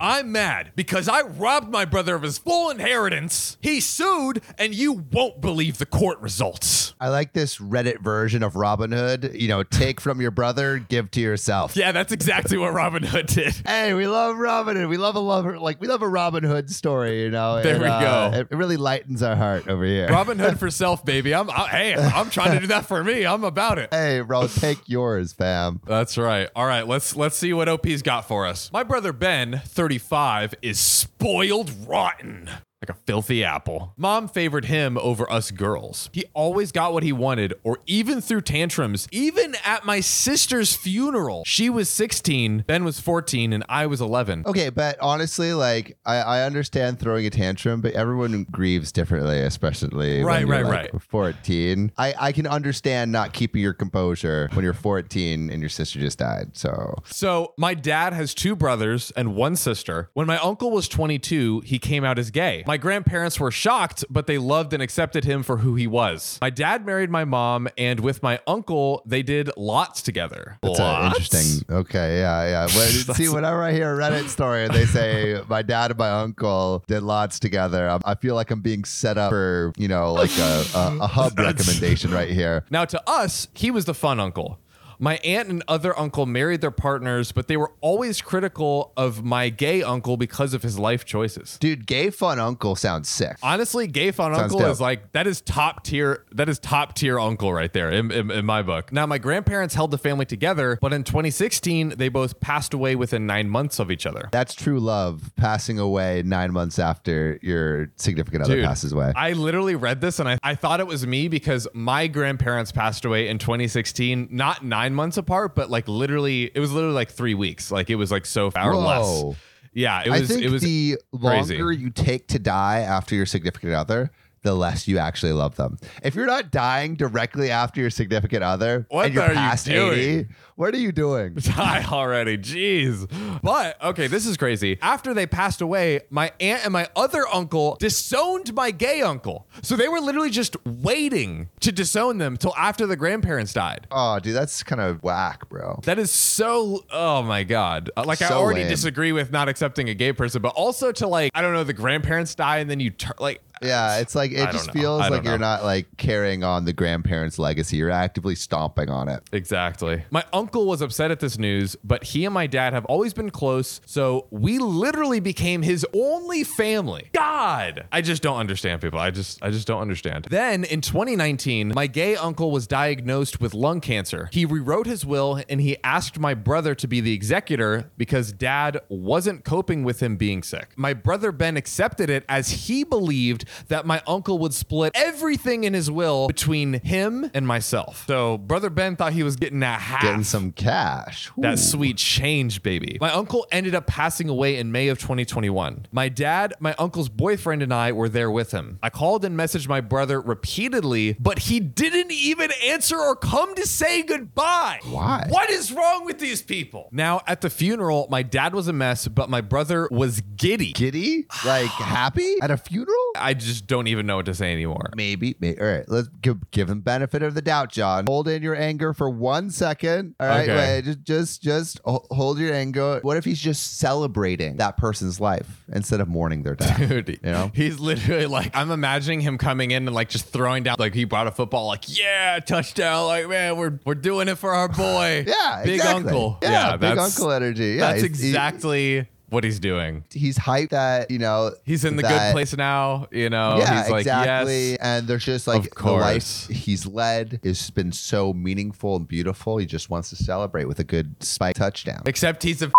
I'm mad because I robbed my brother of his full inheritance. He sued, and you won't believe the court results. I like this Reddit version of Robin Hood. You know, take from your brother, give to yourself. Yeah, that's exactly what Robin Hood did. Hey, we love Robin Hood. We love a love like we love a Robin Hood story. You know, There and, we uh, go. It really lightens our heart over here. Robin Hood for self, baby. I'm I, hey, I'm trying to do that for me. I'm about it. hey, bro, take yours, fam. That's right. All right, let's let's see what OP's got for us. My brother Ben, 35, is spoiled rotten. Like a filthy apple. Mom favored him over us girls. He always got what he wanted, or even threw tantrums, even at my sister's funeral. She was 16, Ben was 14, and I was 11. Okay, but honestly, like I, I understand throwing a tantrum, but everyone grieves differently, especially Right, when you're, right, like, 14. I, I can understand not keeping your composure when you're 14 and your sister just died. So So, my dad has two brothers and one sister. When my uncle was 22, he came out as gay. My grandparents were shocked, but they loved and accepted him for who he was. My dad married my mom, and with my uncle, they did lots together. That's Lots? interesting. Okay, yeah, yeah. When, see, whenever I hear a Reddit story and they say my dad and my uncle did lots together, I, I feel like I'm being set up for you know like a, a, a hub recommendation right here. Now, to us, he was the fun uncle. My aunt and other uncle married their partners, but they were always critical of my gay uncle because of his life choices. Dude, gay fun uncle sounds sick. Honestly, gay fun Sounds uncle dope. is like that is top tier. That is top tier uncle right there in, in, in my book. Now, my grandparents held the family together, but in 2016, they both passed away within nine months of each other. That's true love, passing away nine months after your significant other Dude, passes away. I literally read this and I, I thought it was me because my grandparents passed away in 2016, not nine months apart, but like literally, it was literally like three weeks. Like it was like so far Whoa. less. Yeah, it was. I think it was. the crazy. longer you take to die after your significant other, the less you actually love them. If you're not dying directly after your significant other What and you're you past doing? 80, what are you doing? die already. Jeez. But okay, this is crazy. After they passed away, my aunt and my other uncle disowned my gay uncle. So they were literally just waiting to disown them till after the grandparents died. Oh, dude, that's kind of whack, bro. That is so oh my god. Uh, Like I So already lame. disagree with not accepting a gay person, but also to like I don't know the grandparents die and then you turn like Yeah, it's like I it don't just know. feels I like you're know. not like carrying on the grandparents' legacy. You're actively stomping on it. Exactly. My uncle was upset at this news, but he and my dad have always been close, so we literally became his only family. God, I just don't understand people. I just I just don't understand. Then in 2019, my gay uncle was diagnosed with lung cancer. He rewrote his will and he asked my brother to be the executor because dad wasn't coping with him being sick. My brother Ben accepted it as he believed that my uncle would split everything in his will between him and myself. So brother Ben thought he was getting that half. Getting some cash. that sweet change, baby. My uncle ended up passing away in May of 2021. My dad, my uncle's boyfriend, and I were there with him. I called and messaged my brother repeatedly, but he didn't even answer or come to say goodbye. Why? What is wrong with these people? Now, at the funeral, my dad was a mess, but my brother was giddy. Giddy? Like happy at a funeral? I just don't even know what to say anymore. Maybe. May All right, let's give, give him benefit of the doubt, John. Hold in your anger for one second. All right, Okay. wait, just just just hold your anger. What if he's just celebrating that person's life instead of mourning their death? Dude, You know? he's literally like, I'm imagining him coming in and like just throwing down, like he brought a football, like, yeah, touchdown. Like, man, we're we're doing it for our boy. Yeah, big exactly. uncle. Yeah, big that's- uncle energy. Yeah, that's he's- he- exactly what he's doing. he's hyped that you know He's in the that- good place now. You know, yeah, he's like, exactly. yes. And there's just like Of the life course. he's led has been so meaningful and beautiful. He just wants to celebrate with a good spike touchdown. Except he's a.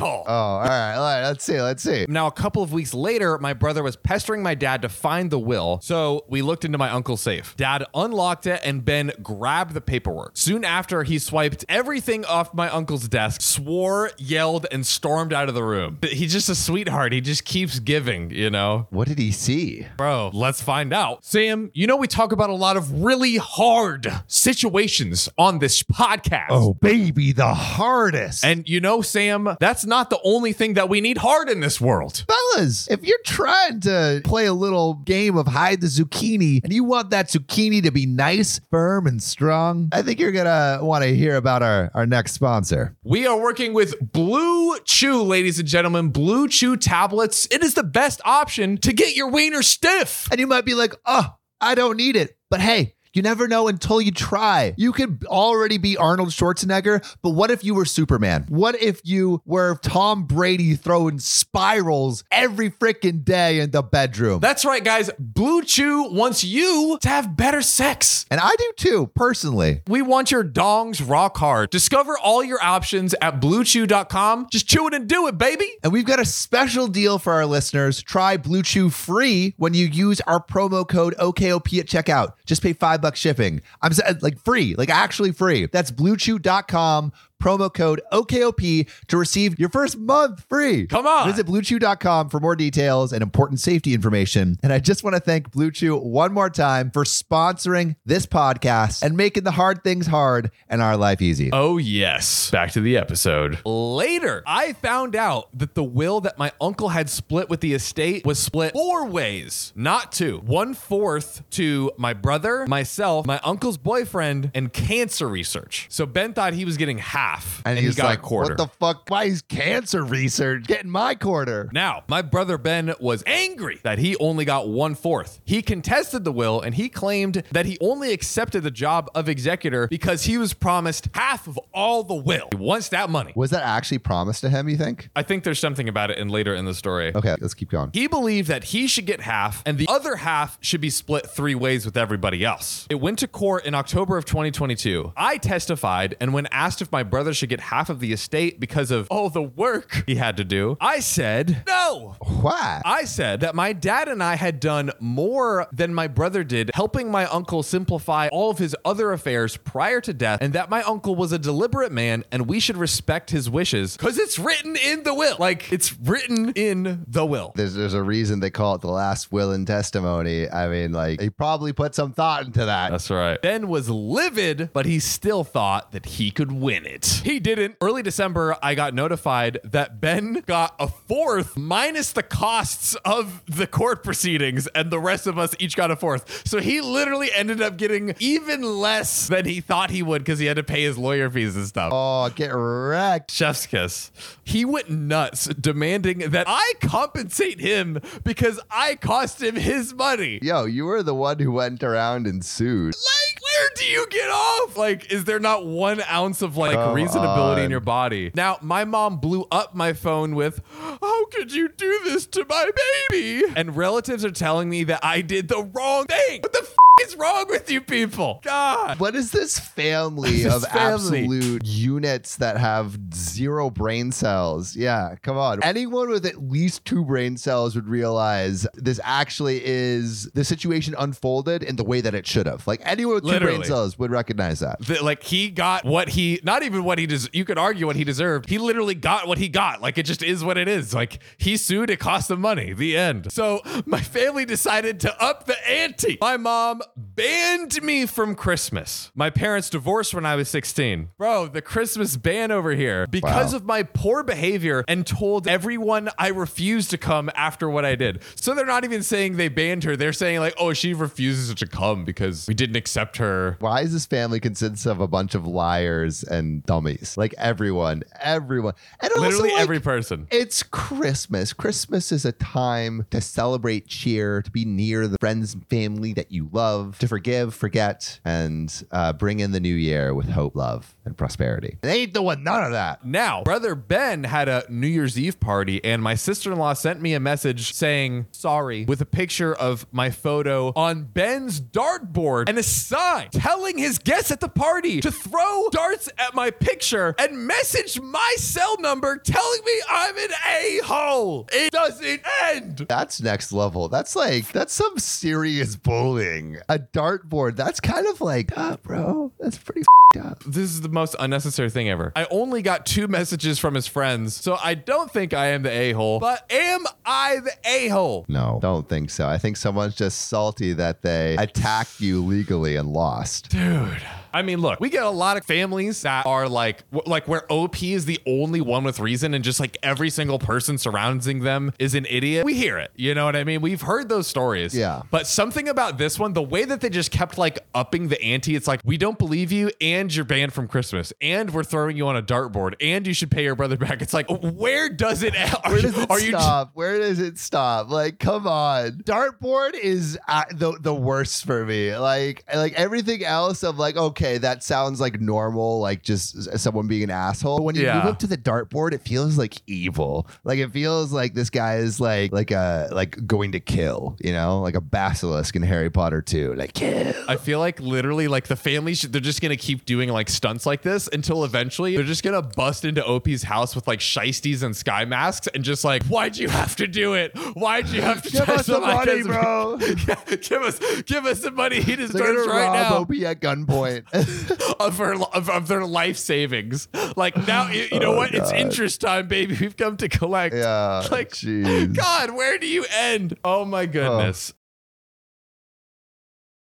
Oh, all right, all right. Let's see. Let's see. Now, a couple of weeks later, my brother was pestering my dad to find the will, so we looked into my uncle's safe. Dad unlocked it, and Ben grabbed the paperwork. Soon after, he swiped everything off my uncle's desk, swore, yelled, and stormed out of the room. He's just a sweetheart. He just keeps giving, you know? What did he see? Bro, let's find out. Sam, you know we talk about a lot of really hard situations on this podcast. Oh, baby, the hardest. And you know, Sam, that's not the only thing that we need hard in this world. Fellas, if you're trying to play a little game of hide the zucchini and you want that zucchini to be nice, firm, and strong, I think you're gonna want to hear about our, our next sponsor. We are working with Blue Chew, ladies and gentlemen. Blue Chew tablets. It is the best option to get your wiener stiff. And you might be like, oh, I don't need it. But hey, you never know until you try. You could already be Arnold Schwarzenegger, but what if you were Superman? What if you were Tom Brady throwing spirals every freaking day in the bedroom? That's right, guys. Blue Chew wants you to have better sex. and I do too, personally. We want your dongs rock hard. Discover all your options at bluechew.com. Just chew it and do it, baby. And we've got a special deal for our listeners. Try Blue Chew free when you use our promo code OKOP at checkout. Just pay five bucks shipping. I'm like free, like actually free. That's bluechew.com, promo code OKOP to receive your first month free. Come on. Visit bluechew.com for more details and important safety information. And I just want to thank Blue Chew one more time for sponsoring this podcast and making the hard things hard and our life easy. Oh, yes. Back to the episode. Later, I found out that the will that my uncle had split with the estate was split four ways, not two. One fourth to my brother, myself, my uncle's boyfriend, and cancer research. So Ben thought he was getting half, and, he he's got like, a quarter. what the fuck? Why is cancer research getting my quarter? Now, my brother Ben was angry that he only got one fourth. He contested the will and he claimed that he only accepted the job of executor because he was promised half of all the will. He wants that money. Was that actually promised to him, you think? I think there's something about it in later in the story. Okay, let's keep going. He believed that he should get half and the other half should be split three ways with everybody else. It went to court in October of 2022. I testified, and when asked if my brother should get half of the estate because of all the work he had to do, I said, no. Why? I said that my dad and I had done more than my brother did, helping my uncle simplify all of his other affairs prior to death, and that my uncle was a deliberate man and we should respect his wishes because it's written in the will. Like, it's written in the will. There's there's a reason they call it the last will and testimony. I mean, like he probably put some thought into that. That's right. Ben was livid, but he still thought that he could win it. He didn't. Early December, I got notified that Ben got a fourth minus the costs of the court proceedings, and the rest of us each got a fourth. So he literally ended up getting even less than he thought he would because he had to pay his lawyer fees and stuff. Oh, get wrecked. Chef's kiss. He went nuts demanding that I compensate him because I cost him his money. Yo, you were the one who went around and sued. Like, where do you get off? Like, is there not one ounce of like Come reasonability in your body? Now, my mom blew up my phone with, How could you do this to my baby? And relatives are telling me that I did the wrong thing. What the f is wrong with you people? God. What is this family This of family. absolute units that have zero brain cells? Yeah, come on. Anyone with at least two brain cells would realize this actually is the situation unfolded in the way that it should have. Like anyone with two brain cells would recognize that. that, like he got what he not even what he des- you could argue what he deserved. He literally got what he got. Like it just is what it is. Like he sued it cost him money. The end. So my family decided to up the ante. My mom banned me from christmas. My parents divorced when i was 16 bro the christmas ban over here. Because Wow. of my poor behavior and told everyone i refused to come after what i did. So they're not even saying they banned her. They're saying like oh she refuses to come because we didn't accept her Why is this family consists of a bunch of liars and dummies? Like everyone, everyone. And also, literally like, every person It's Christmas. Christmas is a time to celebrate, cheer, to be near the friends and family that you love, to forgive, forget, and uh, bring in the new year with hope, love, and prosperity. They ain't doing none of that. Now, brother Ben had a New Year's Eve party, and my sister in law sent me a message saying sorry with a picture of my photo on Ben's dartboard and a sign telling his guests at the party to throw darts at my picture and message my cell number telling me I'm an a hole. It doesn't end. That's next level. That's like, that's some serious bullying. A dartboard. That's kind of like, ah, bro, that's pretty fed up. This is the most unnecessary thing ever. I only got two messages from his friends, so I don't think I am the a hole, but am I the a hole? No, don't think so. I think someone's just salty that they attacked you legally and lost. Dude. I mean, look, we get a lot of families that are like, w- like where OP is the only one with reason, and just like every single person surrounding them is an idiot. We hear it. You know what I mean? We've heard those stories. Yeah. But something about this one, the way that they just kept like upping the ante, it's like we don't believe you, and you're banned from Christmas, and we're throwing you on a dartboard, and you should pay your brother back. It's like, where does it? Are, Where does it are you? stop? Where does it stop? Like, come on. Dartboard is uh, the the worst for me. Like, like everything else. of like, okay, that sounds like normal, like just someone being an asshole. When you Yeah. move up to the dartboard, it feels like evil. Like it feels like this guy is like like a like going to kill. You know, like a basilisk in Harry Potter 2. Like kill. I feel like literally like the family should, they're just gonna keep doing like stunts like this until eventually they're just gonna bust into Opie's house with like shisties and sky masks and just like why'd you have to do it? Why'd you have to Give us the money, cousin?" bro. give us give us the money he deserves right now OP at gunpoint. of, her, of, of their life savings. Like now you, you know Oh, what? It's interest time, baby. We've come to collect. yeah. Like, jeez. God, where do you end? Oh my oh. goodness.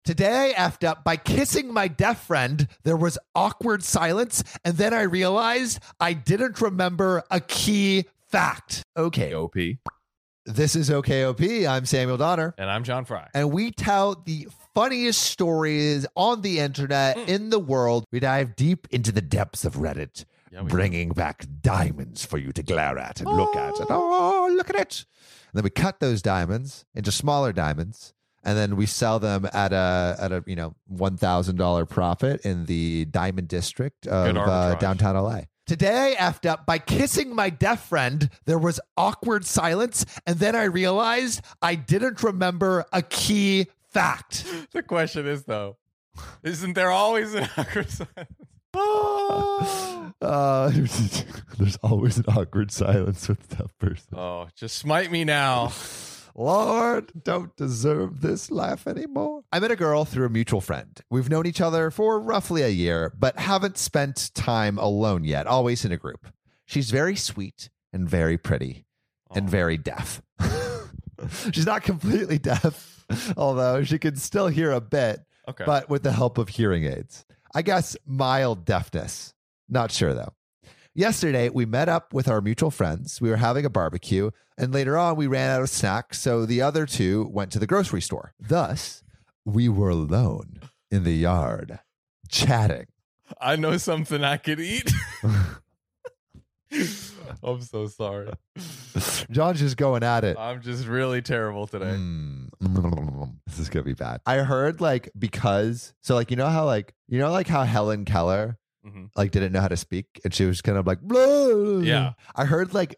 Today, I effed up by kissing my deaf friend. There was awkward silence, and then I realized I didn't remember a key fact. Okay, OP. this is OKOP. I'm Samuel Donner, And I'm John Frye. and we tell the funniest stories on the internet in the world. We dive deep into the depths of Reddit, Yeah, bringing back diamonds for you to glare at and look at. And, oh, look at it. And then we cut those diamonds into smaller diamonds. And then we sell them at a at a you know one thousand dollar profit in the diamond district of uh, downtown LA. Today, I effed up by kissing my deaf friend. There was awkward silence, and then I realized I didn't remember a key fact. The question is though, isn't there always an awkward silence? Uh, there's always an awkward silence with that person. Oh, just smite me now. Lord, don't deserve this life anymore. I met a girl through a mutual friend. We've known each other for roughly a year, but haven't spent time alone yet, always in a group. She's very sweet and very pretty and Oh. very deaf. She's not completely deaf, although she can still hear a bit, Okay. but with the help of hearing aids. I guess mild deafness. Not sure though. Yesterday, we met up with our mutual friends. We were having a barbecue, and later on, we ran out of snacks, so the other two went to the grocery store. Thus, we were alone in the yard, chatting. I know something I could eat. I'm so sorry. John's just going at it. I'm just really terrible today. Mm. This is gonna be bad. I heard like because so like you know how like you know like how Helen Keller Mhm. like didn't know how to speak and she was kind of like blah. Yeah. I heard like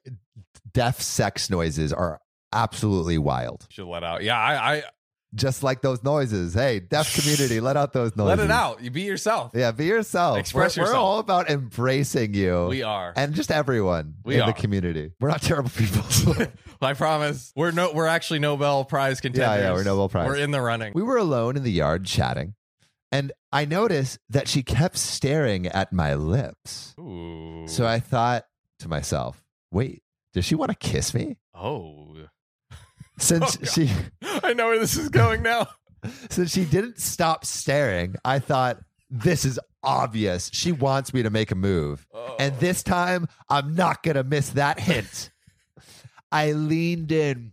deaf sex noises are absolutely wild. Should let out. Yeah, I, I Just like those noises. Hey, deaf community, let out those noises. let it out. You be yourself. Yeah, be yourself. Express we're, yourself. We're all about embracing you. We are. and just everyone We in are. the community. We're not terrible people. I promise. We're no. We're actually Nobel Prize contenders. yeah, we're Nobel Prize. We're in the running. We were alone in the yard chatting, and I noticed that she kept staring at my lips. Ooh. So I thought to myself, wait, does she want to kiss me? Oh. Since Oh, she I know where this is going now. since she didn't stop staring, I thought this is obvious. She wants me to make a move. Oh. And this time I'm not going to miss that hint. I leaned in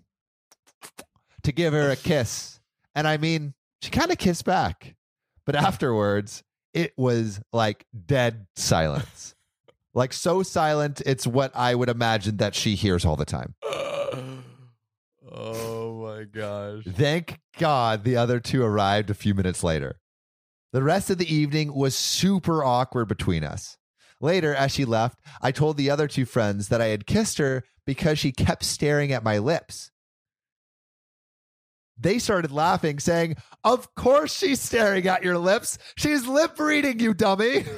to give her a kiss. And I mean, she kind of kissed back. But afterwards, it was like dead silence. like so silent, it's what I would imagine that she hears all the time. oh my gosh. Thank God the other two arrived a few minutes later. The rest of the evening was super awkward between us. Later, as she left, I told the other two friends that I had kissed her because she kept staring at my lips. They started laughing, saying, Of course she's staring at your lips. She's lip reading, you dummy.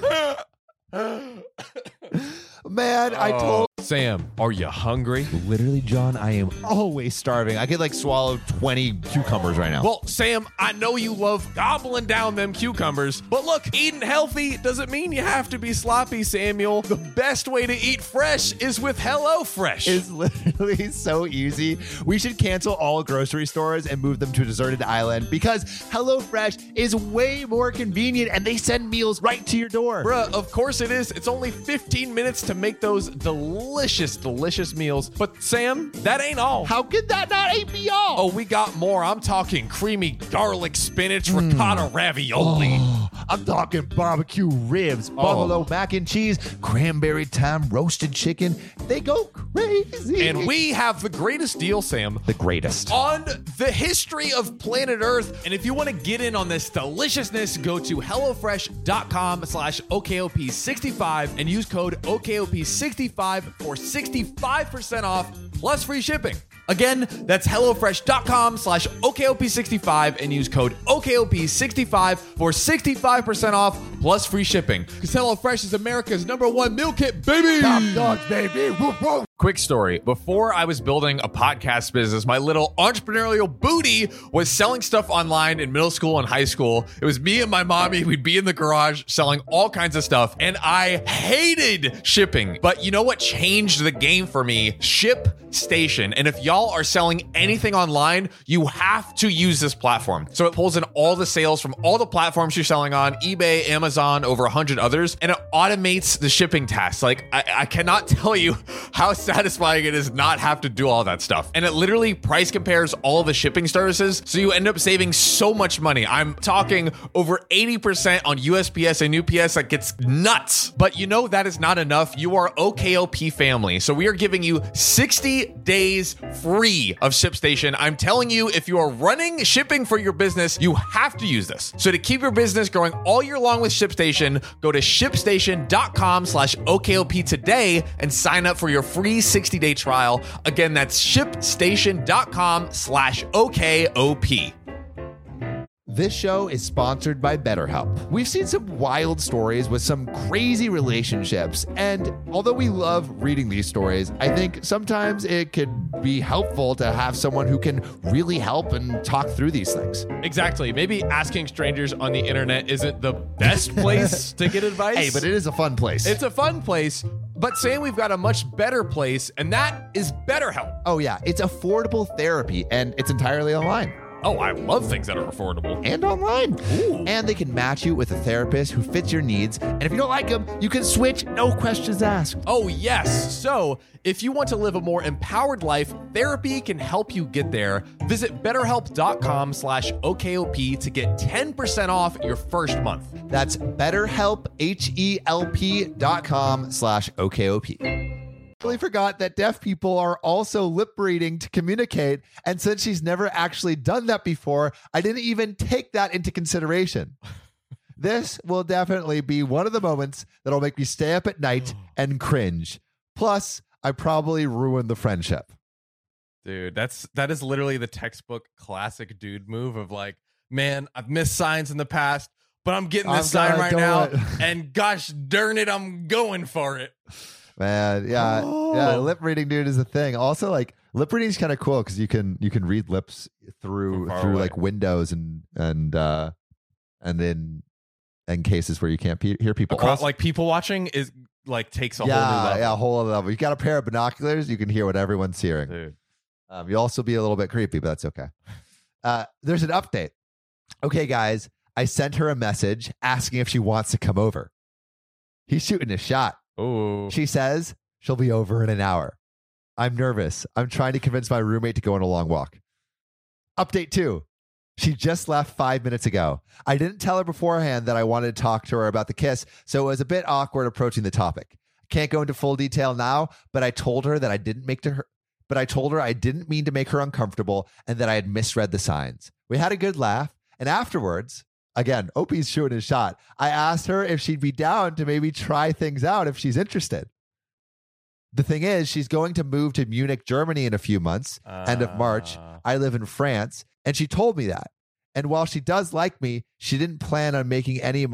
Man, I oh. told Sam, are you hungry? literally, John, I am always starving. I could like swallow 20 cucumbers right now. Well, Sam, I know you love gobbling down them cucumbers, but look, eating healthy doesn't mean you have to be sloppy, Samuel. The best way to eat fresh is with HelloFresh. It's literally so easy. We should cancel all grocery stores and move them to a deserted island because HelloFresh is way more convenient and they send meals right to your door. Bruh, of course it is. It's only 15 minutes to make those delicious, delicious meals. But Sam, that ain't all. How could that not ain't me all? Oh, we got more. I'm talking creamy garlic spinach hmm. ricotta ravioli. Oh, I'm talking barbecue ribs, oh. buffalo mac and cheese, cranberry thyme roasted chicken. They go crazy. And we have the greatest deal, Sam, the greatest. on the history of planet Earth. And if you want to get in on this deliciousness, go to HelloFresh.com slash OKOP65 and use code OKOP65 for 65% off plus free shipping. Again, that's HelloFresh.com slash OKOP65 and use code OKOP65 for 65% off plus free shipping. Because HelloFresh is America's number one meal kit, baby! Top dogs, baby. Woof, woof. Quick story. Before I was building a podcast business, my little entrepreneurial booty was selling stuff online in middle school and high school. It was me and my mommy. We'd be in the garage selling all kinds of stuff, and I hated shipping. But you know what changed the game for me? Ship Station. And if y'all are selling anything online, you have to use this platform. So it pulls in all the sales from all the platforms you're selling on eBay, Amazon, over 100 others, and it automates the shipping tasks. Like, I, I cannot tell you how satisfying it is not have to do all that stuff. And it literally price compares all the shipping services. So you end up saving so much money. I'm talking over 80% on USPS and UPS. That gets nuts. But you know that is not enough. You are OKOP family. So we are giving you 60 days free of ShipStation. I'm telling you, if you are running shipping for your business, you have to use this. So to keep your business growing all year long with ShipStation, go to shipstation.com slash OKOP today and sign up for your free 60-day trial. Again, that's shipstation.com slash OKOP. This show is sponsored by BetterHelp. We've seen some wild stories with some crazy relationships, and although we love reading these stories, I think sometimes it could be helpful to have someone who can really help and talk through these things. Exactly. Maybe asking strangers on the internet isn't the best place to get advice. Hey, but it is a fun place. It's a fun place, but saying we've got a much better place, and that is BetterHelp. oh, yeah, it's affordable therapy, and it's entirely online. Oh, I love things that are affordable. and online. And they can match you with a therapist who fits your needs. And if you don't like them, you can switch, no questions asked. Oh, yes. So, if you want to live a more empowered life, therapy can help you get there. Visit betterhelp.com slash OKOP to get 10% off your first month. That's betterhelp, H-E-L-P dot com slash OKOP. Totally forgot that deaf people are also lip reading to communicate. And since she's never actually done that before, I didn't even take that into consideration. This will definitely be one of the moments that'll make me stay up at night and cringe. Plus, I probably ruined the friendship. Dude, that's that is literally the textbook classic dude move of like, man, I've missed signs in the past, but I'm getting this I'm sign right now, it. and gosh darn it, I'm going for it. Man, yeah, yeah. Oh. Lip reading, dude, is a thing. Also, like lip reading is kind of cool because you can you can read lips through through away. like windows and and uh and then in cases where you can't pe- hear people. Across, Also- like people watching is like takes a yeah, whole new level. yeah, a whole other level. You got a pair of binoculars, you can hear what everyone's hearing. Dude. Um, you'll also be a little bit creepy, but that's okay. Uh, there's an update. Okay, guys, I sent her a message asking if she wants to come over. He's shooting a shot. Oh, She says she'll be over in an hour. I'm nervous. I'm trying to convince my roommate to go on a long walk. Update two. She just left five minutes ago. I didn't tell her beforehand that I wanted to talk to her about the kiss, so it was a bit awkward approaching the topic. Can't go into full detail now, but I told her that I didn't make to her but I told her I didn't mean to make her uncomfortable and that I had misread the signs. We had a good laugh, and afterwards, again, Opie's shooting his shot. I asked her if she'd be down to maybe try things out if she's interested. The thing is, she's going to move to Munich, Germany in a few months, end of March. Ah. I live in France, and she told me that. And while she does like me, she didn't plan on making any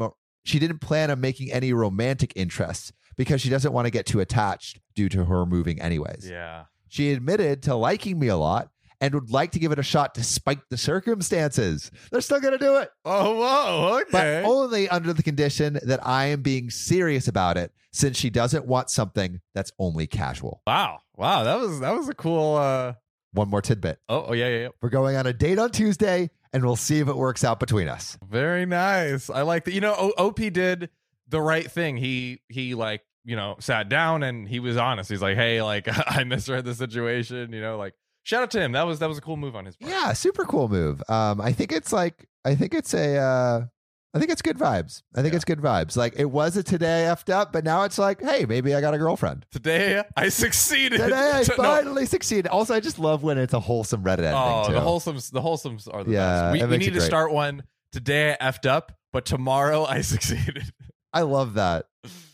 she didn't plan on making any romantic interests. because she doesn't want to get too attached due to her moving anyways. Yeah. She admitted to liking me a lot and would like to give it a shot despite the circumstances. They're still going to do it, Oh, whoa. Okay. but only under the condition that I am being serious about it since she doesn't want something that's only casual. wow. Wow. That was that was a cool. uh One more tidbit. Oh, oh yeah, yeah, yeah. We're going on a date on Tuesday and we'll see if it works out between us. Very nice. I like that. You know, o- OP did the right thing. He he like you know sat down and he was honest. He's like, hey, like I misread the situation. You know, like shout out to him. That was that was a cool move on his part. Yeah, super cool move. Um, I think it's like I think it's a uh I think it's good vibes. I think Yeah. it's good vibes. Like it was a today effed up, but now it's like, hey, maybe I got a girlfriend. Today I succeeded. Today I To- no. finally succeeded. Also, I just love when it's a wholesome Reddit ending Oh, too. the wholesomes, the wholesomes are the Yeah, best. We, we need to start one today. I effed up, but tomorrow I succeeded. I love that.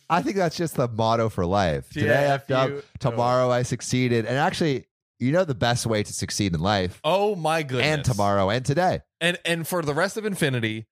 I think that's just the motto for life. Today I effed up, tomorrow I succeeded. And actually, you know the best way to succeed in life Oh my goodness. and tomorrow and today. and and for the rest of infinity,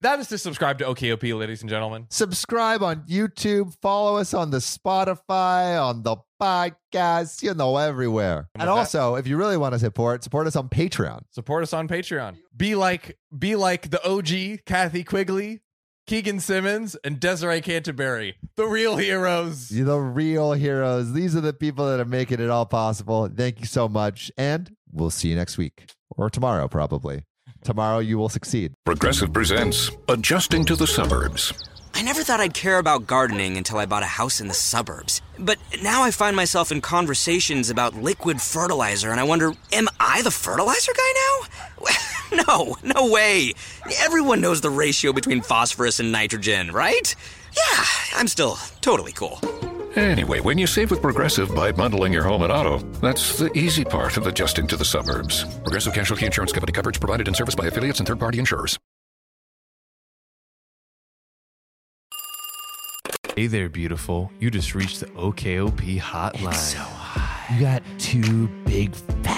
that is to subscribe to OKOP, ladies and gentlemen. subscribe on YouTube, follow us on the Spotify, on the podcast, you know, everywhere. And And with that- also, if you really want to support, support us on Patreon. Support us on Patreon. Be like be like the OG Kathy Quigley, Keegan Simmons, and Desiree Canterbury, the real heroes. You're the real heroes. These are the people that are making it all possible. Thank you so much. And we'll see you next week or tomorrow, probably. Tomorrow you will succeed. Progressive presents Adjusting to the Suburbs. I never thought I'd care about gardening until I bought a house in the suburbs. But now I find myself in conversations about liquid fertilizer, and I wonder, am I the fertilizer guy now? no, no way. Everyone knows the ratio between phosphorus and nitrogen, right? Yeah, I'm still totally cool. Anyway, when you save with Progressive by bundling your home and auto, that's the easy part of adjusting to the suburbs. Progressive Casualty Insurance Company coverage provided in service by affiliates and third party insurers. Hey there, beautiful. You just reached the OKOP hotline. It's so hot. You got two big, fat,